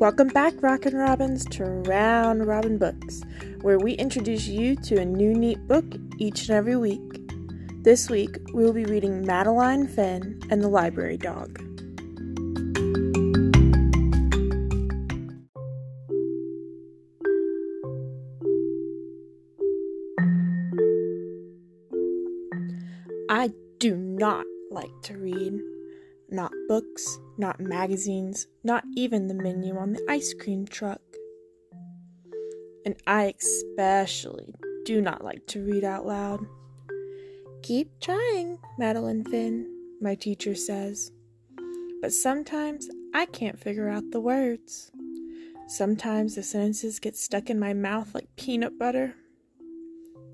Welcome back, Rockin' Robins, to Round Robin Books, where we introduce you to a new neat book each and every week. This week, we will be reading Madeline Finn and the Library Dog. I do not like to read. Not books, not magazines, not even the menu on the ice cream truck. And I especially do not like to read out loud. Keep trying, Madeline Finn, my teacher says. But sometimes I can't figure out the words. Sometimes the sentences get stuck in my mouth like peanut butter.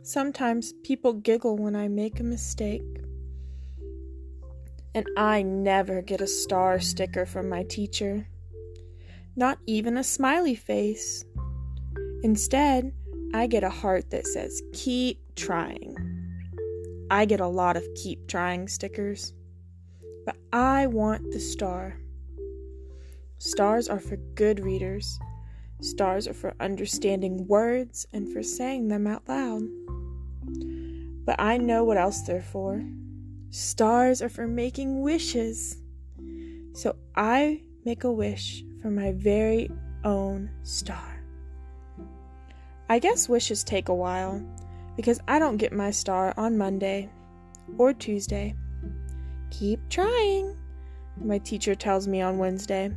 Sometimes people giggle when I make a mistake and I never get a star sticker from my teacher. Not even a smiley face. Instead, I get a heart that says, Keep trying. I get a lot of keep trying stickers. But I want the star. Stars are for good readers. Stars are for understanding words and for saying them out loud. But I know what else they're for. Stars are for making wishes. So I make a wish for my very own star. I guess wishes take a while because I don't get my star on Monday or Tuesday. Keep trying, my teacher tells me on Wednesday.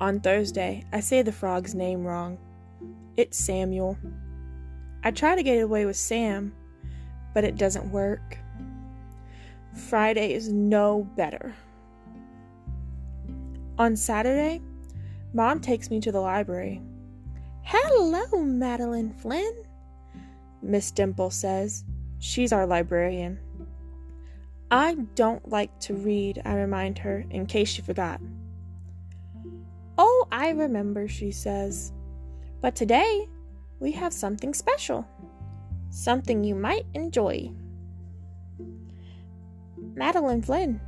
On Thursday, I say the frog's name wrong. It's Samuel. I try to get away with Sam, but it doesn't work. Friday is no better. On Saturday, Mom takes me to the library. Hello, Madeline Finn, Miss Dimple says. She's our librarian. I don't like to read, I remind her, in case she forgot. Oh, I remember, she says. But today, we have something special. Something you might enjoy. Madeline Finn,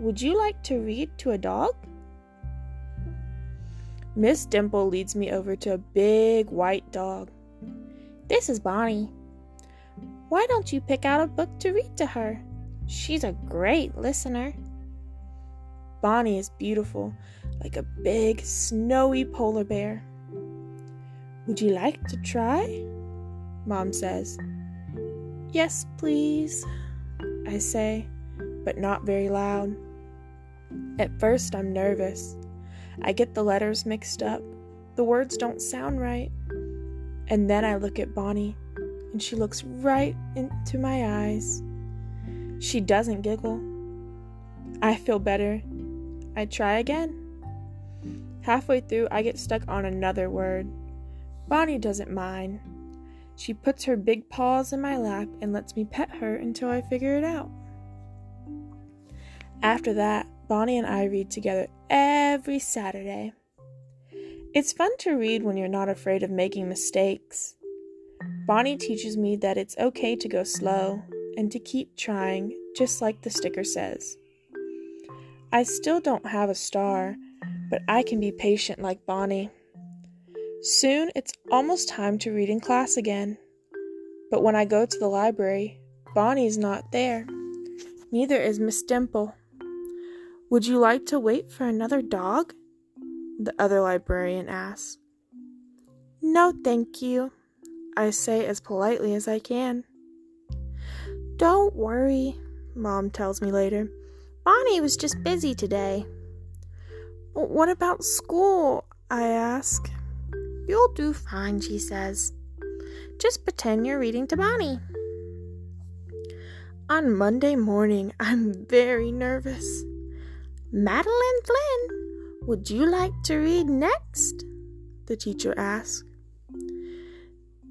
would you like to read to a dog? Miss Dimple leads me over to a big white dog. This is Bonnie. Why don't you pick out a book to read to her? She's a great listener. Bonnie is beautiful, like a big, snowy polar bear. Would you like to try? Mom says. Yes, please, I say but not very loud. At first, I'm nervous. I get the letters mixed up. The words don't sound right. And then I look at Bonnie, and she looks right into my eyes. She doesn't giggle. I feel better. I try again. Halfway through, I get stuck on another word. Bonnie doesn't mind. She puts her big paws in my lap and lets me pet her until I figure it out. After that, Bonnie and I read together every Saturday. It's fun to read when you're not afraid of making mistakes. Bonnie teaches me that it's okay to go slow and to keep trying, just like the sticker says. I still don't have a star, but I can be patient like Bonnie. Soon it's almost time to read in class again. But when I go to the library, Bonnie's not there. Neither is Miss Dimple. Would you like to wait for another dog? The other librarian asks. No, thank you, I say as politely as I can. Don't worry, Mom tells me later. Bonnie was just busy today. What about school? I ask. You'll do fine, she says. Just pretend you're reading to Bonnie. On Monday morning, I'm very nervous. Madeline Finn, would you like to read next? The teacher asked.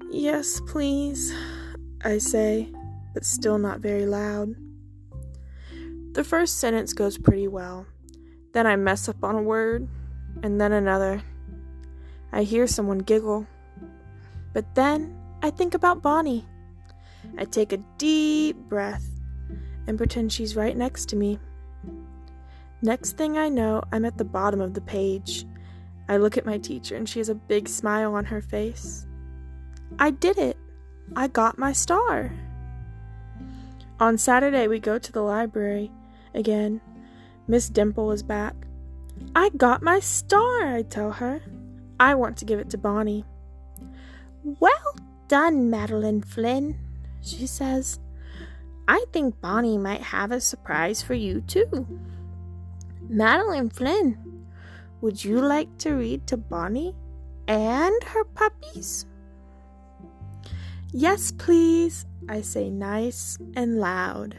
Yes, please, I say, but still not very loud. The first sentence goes pretty well. Then I mess up on a word, and then another. I hear someone giggle. But then I think about Bonnie. I take a deep breath and pretend she's right next to me. Next thing I know, I'm at the bottom of the page. I look at my teacher and she has a big smile on her face. I did it! I got my star! On Saturday, we go to the library again. Miss Dimple is back. I got my star, I tell her. I want to give it to Bonnie. Well done, Madeline Finn, she says. I think Bonnie might have a surprise for you, too. Madeline Finn, would you like to read to Bonnie and her puppies? Yes, please, I say nice and loud.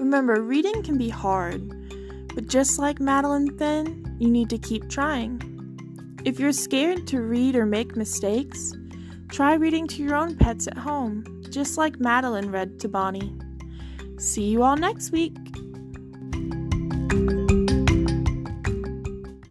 Remember, reading can be hard, but just like Madeline Finn, you need to keep trying. If you're scared to read or make mistakes, try reading to your own pets at home, just like Madeline read to Bonnie. See you all next week.